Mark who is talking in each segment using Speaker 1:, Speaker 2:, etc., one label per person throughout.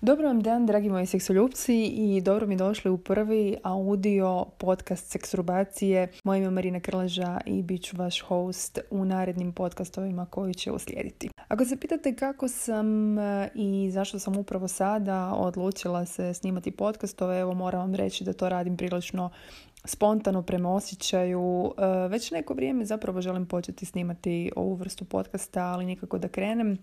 Speaker 1: Dobro vam dan, dragi moji seksoljupci i dobro mi došli u prvi audio podcast Seksrubacije. Moje ime je Marina Krleža i bit ću vaš host u narednim podcastovima koji će uslijediti. Ako se pitate kako sam e, i zašto sam upravo sada odlučila se snimati podcastove, evo moram vam reći da to radim prilično spontano prema osjećaju. E, već neko vrijeme zapravo želim početi snimati ovu vrstu podcasta, ali nikako da krenem. E,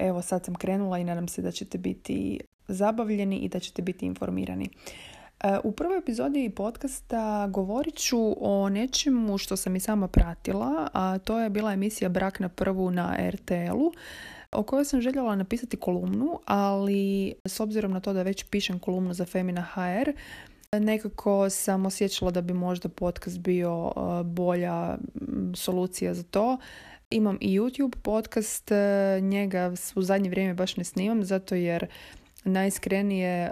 Speaker 1: evo sad sam krenula i nadam se da ćete biti zabavljeni i da ćete biti informirani. E, u prvoj epizodi podcasta govorit ću o nečemu što sam i sama pratila, a to je bila emisija Brak na prvu na RTL-u o kojoj sam željela napisati kolumnu, ali s obzirom na to da već pišem kolumnu za Femina HR, nekako sam osjećala da bi možda podcast bio e, bolja solucija za to. Imam i YouTube podcast, e, njega u zadnje vrijeme baš ne snimam zato jer najiskrenije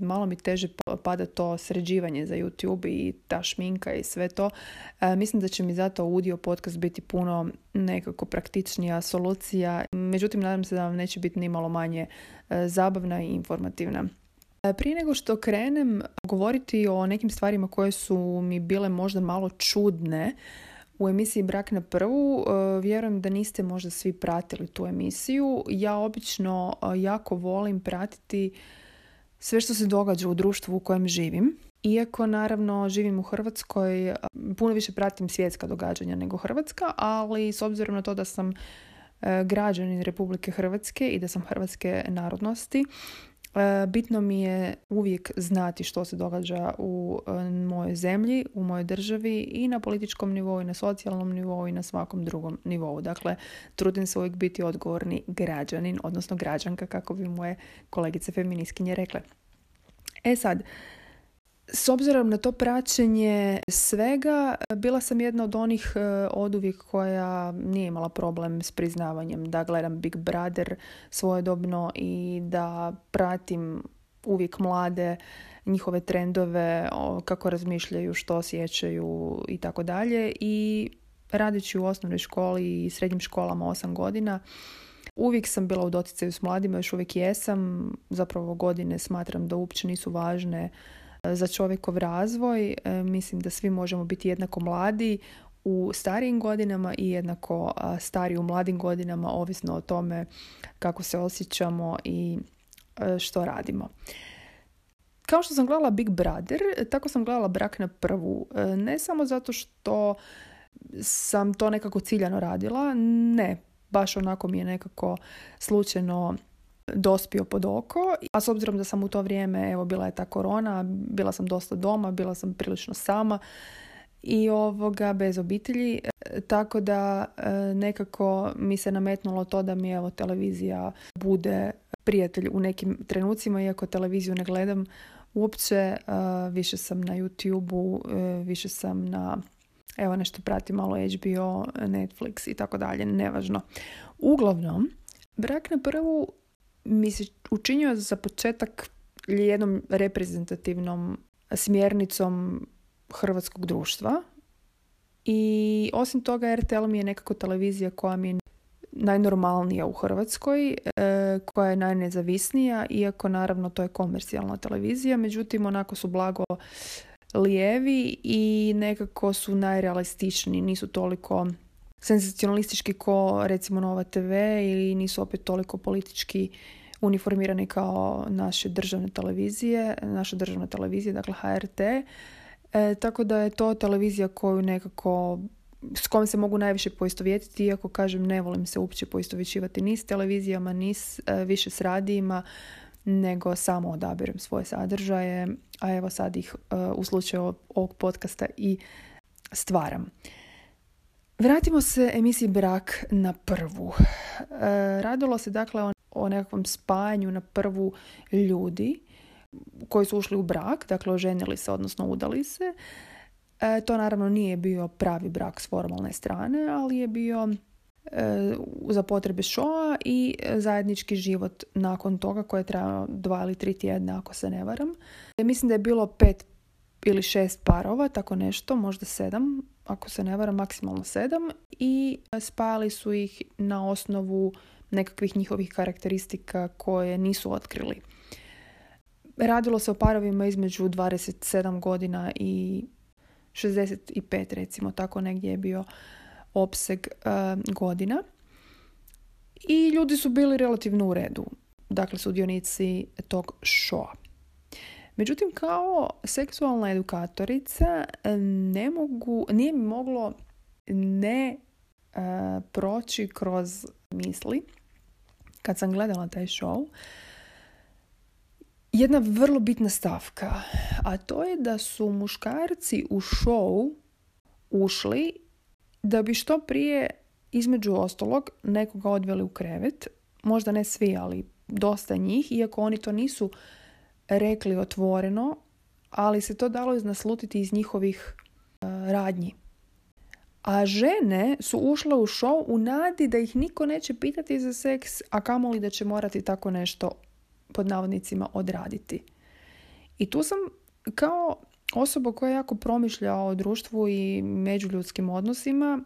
Speaker 1: malo mi teže pada to sređivanje za YouTube i ta šminka i sve to. E, mislim da će mi zato audio podcast biti puno nekako praktičnija solucija. Međutim, nadam se da vam neće biti ni malo manje zabavna i informativna. Prije nego što krenem govoriti o nekim stvarima koje su mi bile možda malo čudne, u emisiji Brak na prvu. E, vjerujem da niste možda svi pratili tu emisiju. Ja obično e, jako volim pratiti sve što se događa u društvu u kojem živim. Iako naravno živim u Hrvatskoj, e, puno više pratim svjetska događanja nego Hrvatska, ali s obzirom na to da sam građanin Republike Hrvatske i da sam hrvatske narodnosti, E, bitno mi je uvijek znati što se događa u e, mojoj zemlji, u mojoj državi i na političkom nivou i na socijalnom nivou i na svakom drugom nivou. Dakle, trudim se uvijek biti odgovorni građanin, odnosno građanka, kako bi moje kolegice feminiskinje rekle. E sad, s obzirom na to praćenje svega, bila sam jedna od onih e, oduvijek koja nije imala problem s priznavanjem da gledam Big Brother svojedobno i da pratim uvijek mlade njihove trendove, kako razmišljaju, što osjećaju i tako dalje. I radeći u osnovnoj školi i srednjim školama 8 godina, Uvijek sam bila u doticaju s mladima, još uvijek jesam. Zapravo godine smatram da uopće nisu važne za čovjekov razvoj. E, mislim da svi možemo biti jednako mladi u starijim godinama i jednako stari u mladim godinama, ovisno o tome kako se osjećamo i e, što radimo. Kao što sam gledala Big Brother, tako sam gledala Brak na prvu. E, ne samo zato što sam to nekako ciljano radila, ne, baš onako mi je nekako slučajno dospio pod oko, a s obzirom da sam u to vrijeme, evo bila je ta korona, bila sam dosta doma, bila sam prilično sama i ovoga bez obitelji, e, tako da e, nekako mi se nametnulo to da mi evo televizija bude prijatelj u nekim trenucima, iako televiziju ne gledam uopće, e, više sam na YouTube-u, više sam na evo nešto pratim malo HBO, Netflix i tako dalje, nevažno. Uglavnom, brak na prvu mi se učinio za početak jednom reprezentativnom smjernicom hrvatskog društva i osim toga RTL mi je nekako televizija koja mi je najnormalnija u Hrvatskoj, e, koja je najnezavisnija, iako naravno to je komercijalna televizija, međutim onako su blago lijevi i nekako su najrealističniji, nisu toliko senzacionalistički ko recimo Nova TV ili nisu opet toliko politički uniformirani kao naše državne televizije, naša državna televizija, dakle HRT. E, tako da je to televizija koju nekako s kojom se mogu najviše poistovjetiti, iako kažem ne volim se uopće poistovjećivati ni s televizijama, ni s, e, više s radijima, nego samo odabirem svoje sadržaje, a evo sad ih e, u slučaju ovog podcasta i stvaram. Vratimo se emisiji Brak na prvu. E, radilo se dakle o, o nekakvom spajanju na prvu ljudi koji su ušli u brak, dakle oženili se, odnosno udali se. E, to naravno nije bio pravi brak s formalne strane, ali je bio e, za potrebe šoa i zajednički život nakon toga koje je trajao dva ili tri tjedna ako se ne varam. mislim da je bilo pet ili šest parova, tako nešto, možda sedam, ako se ne varam, maksimalno sedam i spajali su ih na osnovu nekakvih njihovih karakteristika koje nisu otkrili. Radilo se o parovima između 27 godina i 65 recimo, tako negdje je bio opseg e, godina. I ljudi su bili relativno u redu, dakle sudionici tog šoa. Međutim, kao seksualna edukatorica ne mogu, nije mi moglo ne e, proći kroz misli kad sam gledala taj show. Jedna vrlo bitna stavka, a to je da su muškarci u show ušli da bi što prije između ostalog nekoga odveli u krevet, možda ne svi, ali dosta njih, iako oni to nisu rekli otvoreno, ali se to dalo naslutiti iz njihovih uh, radnji. A žene su ušle u show u nadi da ih niko neće pitati za seks, a kamoli da će morati tako nešto pod navodnicima odraditi. I tu sam kao osoba koja jako promišlja o društvu i međuljudskim odnosima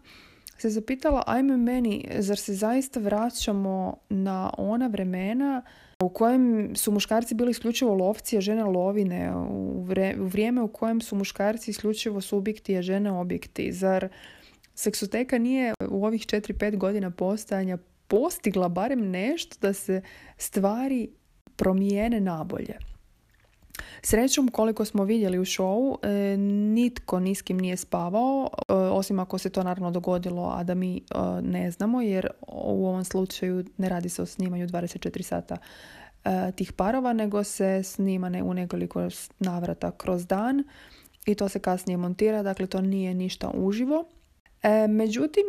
Speaker 1: se zapitala, ajme meni, zar se zaista vraćamo na ona vremena u kojem su muškarci bili isključivo lovci, a žene lovine, u vrijeme u kojem su muškarci isključivo subjekti, a žene objekti. Zar seksoteka nije u ovih 4-5 godina postojanja postigla barem nešto da se stvari promijene nabolje. Srećom, koliko smo vidjeli u showu, e, nitko niskim nije spavao, e, osim ako se to naravno dogodilo, a da mi e, ne znamo, jer u ovom slučaju ne radi se o snimanju 24 sata tih parova, nego se snima u nekoliko navrata kroz dan i to se kasnije montira, dakle to nije ništa uživo. Međutim,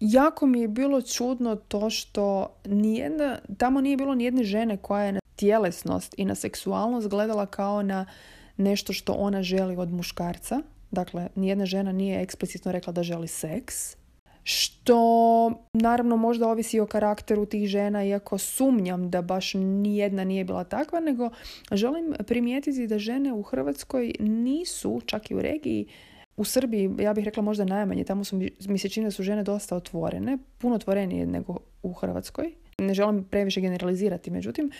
Speaker 1: jako mi je bilo čudno to što nijedna, tamo nije bilo nijedne žene koja je tjelesnost i na seksualnost gledala kao na nešto što ona želi od muškarca. Dakle, nijedna žena nije eksplicitno rekla da želi seks. Što naravno možda ovisi o karakteru tih žena, iako sumnjam da baš nijedna nije bila takva, nego želim primijetiti da žene u Hrvatskoj nisu, čak i u regiji, u Srbiji, ja bih rekla možda najmanje, tamo su, mi se čini da su žene dosta otvorene, puno otvorenije nego u Hrvatskoj. Ne želim previše generalizirati, međutim,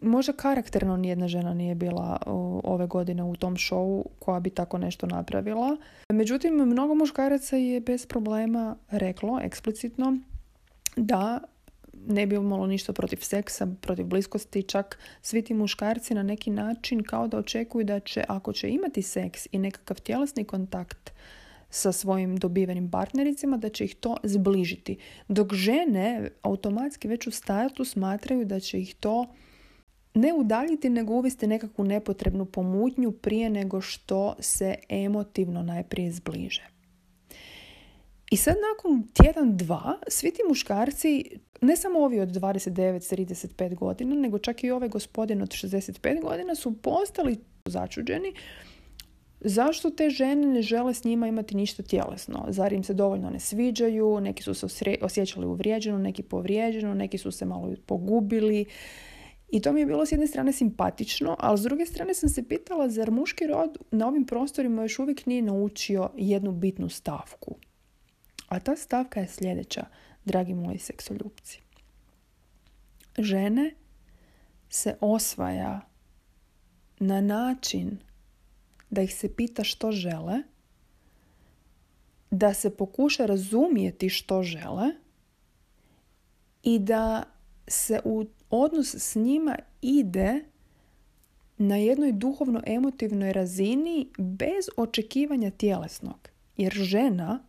Speaker 1: možda karakterno nijedna žena nije bila ove godine u tom showu koja bi tako nešto napravila. Međutim, mnogo muškaraca je bez problema reklo eksplicitno da ne bi imalo ništa protiv seksa, protiv bliskosti, čak svi ti muškarci na neki način kao da očekuju da će, ako će imati seks i nekakav tjelesni kontakt sa svojim dobivenim partnericima, da će ih to zbližiti. Dok žene automatski već u startu smatraju da će ih to ne udaljiti, nego uvesti nekakvu nepotrebnu pomutnju prije nego što se emotivno najprije zbliže. I sad nakon tjedan, dva, svi ti muškarci, ne samo ovi od 29-35 godina, nego čak i ovaj gospodin od 65 godina su postali začuđeni zašto te žene ne žele s njima imati ništa tjelesno. Zar im se dovoljno ne sviđaju, neki su se osjećali uvrijeđeno, neki povrijeđeno, neki su se malo pogubili. I to mi je bilo s jedne strane simpatično, ali s druge strane sam se pitala zar muški rod na ovim prostorima još uvijek nije naučio jednu bitnu stavku. A ta stavka je sljedeća, dragi moji seksoljupci. Žene se osvaja na način da ih se pita što žele, da se pokuša razumijeti što žele i da se u odnos s njima ide na jednoj duhovno-emotivnoj razini bez očekivanja tjelesnog. Jer žena,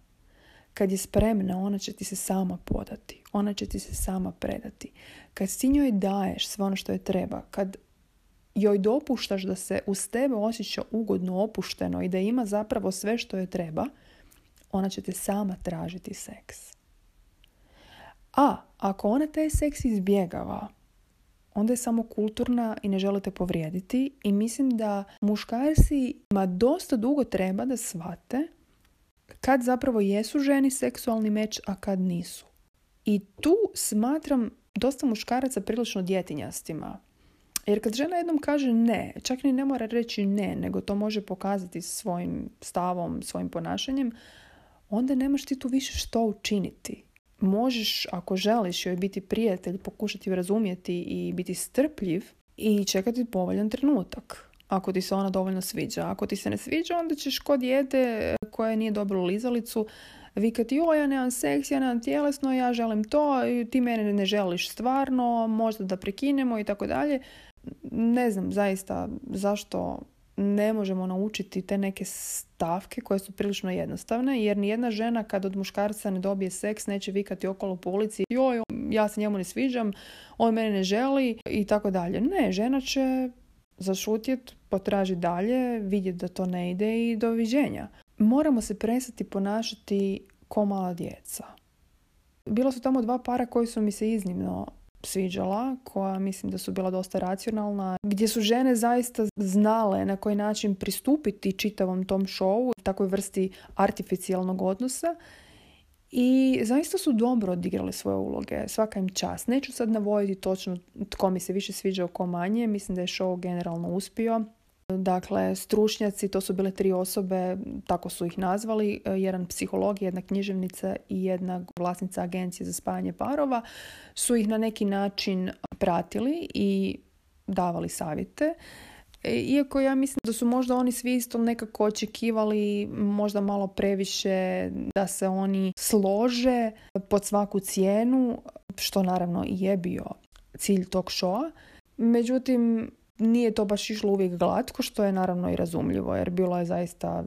Speaker 1: kad je spremna, ona će ti se sama podati. Ona će ti se sama predati. Kad ti njoj daješ sve ono što je treba, kad joj dopuštaš da se uz tebe osjeća ugodno, opušteno i da ima zapravo sve što joj treba, ona će te sama tražiti seks. A ako ona taj seks izbjegava, onda je samo kulturna i ne želite povrijediti i mislim da muškarci ima dosta dugo treba da shvate kad zapravo jesu ženi seksualni meč, a kad nisu. I tu smatram dosta muškaraca prilično djetinjastima. Jer kad žena jednom kaže ne, čak ni ne mora reći ne, nego to može pokazati svojim stavom, svojim ponašanjem, onda nemaš ti tu više što učiniti. Možeš, ako želiš joj biti prijatelj, pokušati ju razumjeti i biti strpljiv i čekati povoljan trenutak. Ako ti se ona dovoljno sviđa. Ako ti se ne sviđa, onda ćeš kod dijete koje nije dobro lizalicu vikati o ja nemam seks, ja nemam tjelesno, ja želim to, ti mene ne želiš stvarno, možda da prekinemo i tako dalje. Ne znam zaista zašto ne možemo naučiti te neke stavke koje su prilično jednostavne, jer nijedna žena kad od muškarca ne dobije seks neće vikati okolo po ulici joj, ja se njemu ne sviđam, on mene ne želi i tako dalje. Ne, žena će zašutjet, potraži dalje, vidjeti da to ne ide i doviđenja. Moramo se prestati ponašati ko mala djeca. Bilo su tamo dva para koji su mi se iznimno sviđala, koja mislim da su bila dosta racionalna, gdje su žene zaista znale na koji način pristupiti čitavom tom šovu, takvoj vrsti artificijalnog odnosa i zaista su dobro odigrale svoje uloge, svaka im čast. Neću sad navoditi točno tko mi se više sviđa, ko manje, mislim da je show generalno uspio. Dakle, stručnjaci, to su bile tri osobe, tako su ih nazvali, e, jedan psiholog, jedna književnica i jedna vlasnica agencije za spajanje parova, su ih na neki način pratili i davali savjete. E, iako ja mislim da su možda oni svi isto nekako očekivali možda malo previše da se oni slože pod svaku cijenu, što naravno i je bio cilj tog showa. Međutim, nije to baš išlo uvijek glatko, što je naravno i razumljivo, jer bilo je zaista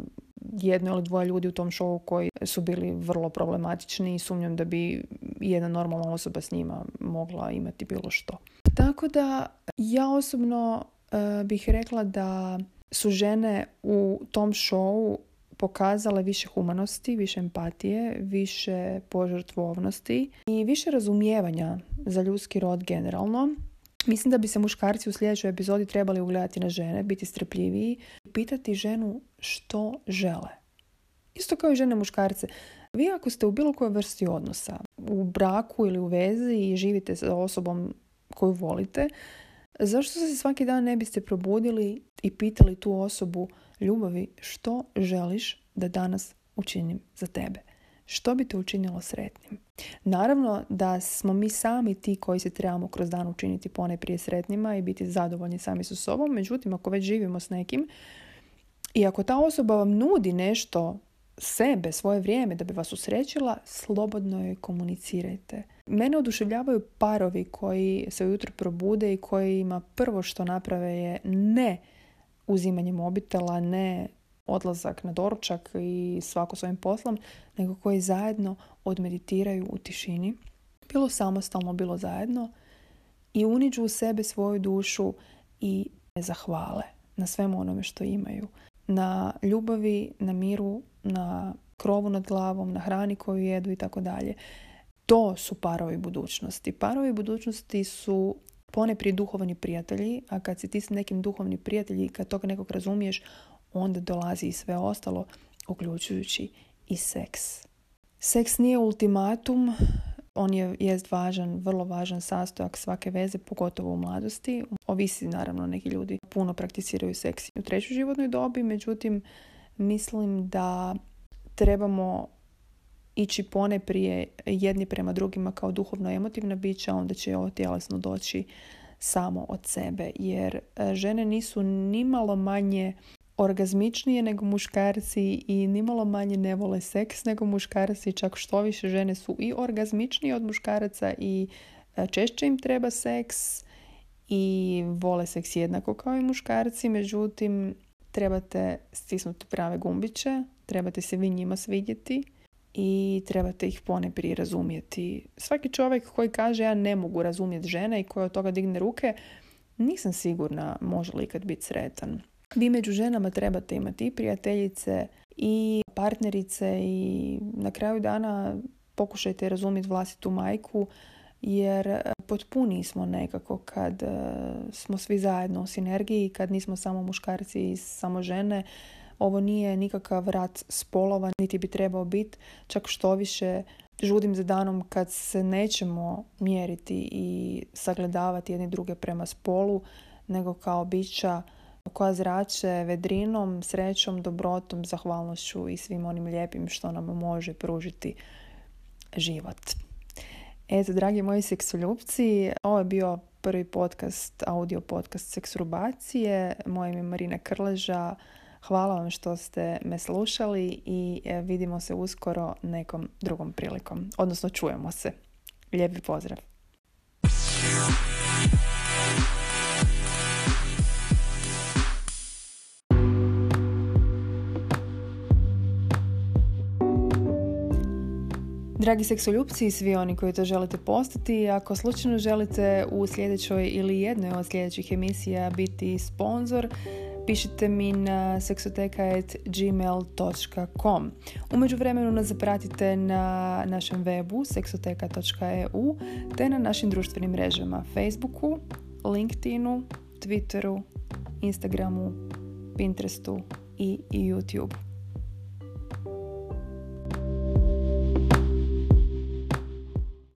Speaker 1: jedno ili dvoje ljudi u tom šovu koji su bili vrlo problematični i sumnjam da bi jedna normalna osoba s njima mogla imati bilo što. Tako da ja osobno e, bih rekla da su žene u tom šovu pokazale više humanosti, više empatije, više požrtvovnosti i više razumijevanja za ljudski rod generalno Mislim da bi se muškarci u sljedećoj epizodi trebali ugledati na žene, biti strpljiviji i pitati ženu što žele. Isto kao i žene muškarce. Vi ako ste u bilo kojoj vrsti odnosa, u braku ili u vezi i živite sa osobom koju volite, zašto se svaki dan ne biste probudili i pitali tu osobu ljubavi što želiš da danas učinim za tebe? Što bi te učinilo sretnim? Naravno da smo mi sami ti koji se trebamo kroz dan učiniti pone prije sretnima i biti zadovoljni sami sa sobom. Međutim, ako već živimo s nekim i ako ta osoba vam nudi nešto sebe, svoje vrijeme da bi vas usrećila, slobodno joj komunicirajte. Mene oduševljavaju parovi koji se ujutro probude i koji ima prvo što naprave je ne uzimanje mobitela, ne odlazak na doručak i svako svojim poslom, nego koji zajedno odmeditiraju u tišini, bilo samostalno, bilo zajedno, i uniđu u sebe svoju dušu i zahvale na svemu onome što imaju. Na ljubavi, na miru, na krovu nad glavom, na hrani koju jedu i tako dalje. To su parovi budućnosti. Parovi budućnosti su pone prije duhovni prijatelji, a kad si ti s nekim duhovni prijatelji i kad toga nekog razumiješ, onda dolazi i sve ostalo, uključujući i seks. Seks nije ultimatum, on je jest važan, vrlo važan sastojak svake veze, pogotovo u mladosti. Ovisi naravno neki ljudi puno prakticiraju seks u trećoj životnoj dobi, međutim mislim da trebamo ići pone prije jedni prema drugima kao duhovno emotivna bića, onda će ovo tjelesno doći samo od sebe. Jer e, žene nisu nimalo manje orgazmičnije nego muškarci i nimalo manje ne vole seks nego muškarci, čak što više žene su i orgazmičnije od muškaraca i e, češće im treba seks i vole seks jednako kao i muškarci, međutim trebate stisnuti prave gumbiće, trebate se vi njima svidjeti i trebate ih pone prije razumjeti. Svaki čovjek koji kaže ja ne mogu razumjeti žene i koji od toga digne ruke, nisam sigurna može li ikad biti sretan. Vi među ženama trebate imati i prijateljice i partnerice i na kraju dana pokušajte razumjeti vlastitu majku jer potpuni smo nekako kad e, smo svi zajedno u sinergiji, kad nismo samo muškarci i samo žene. Ovo nije nikakav rat spolova, niti bi trebao biti, čak što više žudim za danom kad se nećemo mjeriti i sagledavati jedni druge prema spolu, nego kao bića koja zrače vedrinom, srećom, dobrotom, zahvalnošću i svim onim lijepim što nam može pružiti život. Eto, dragi moji seksoljupci, ovo je bio prvi podcast, audio podcast Seksrubacije. Moje ime je Marina Krleža. Hvala vam što ste me slušali i e, vidimo se uskoro nekom drugom prilikom. Odnosno čujemo se. Lijepi pozdrav. Dragi seksoljupci i svi oni koji to želite postati, ako slučajno želite u sljedećoj ili jednoj od sljedećih emisija biti sponzor, pišite mi na seksoteka.gmail.com U međuvremenu nas zapratite na našem webu seksoteka.eu te na našim društvenim mrežama Facebooku, LinkedInu, Twitteru, Instagramu, Pinterestu i YouTube.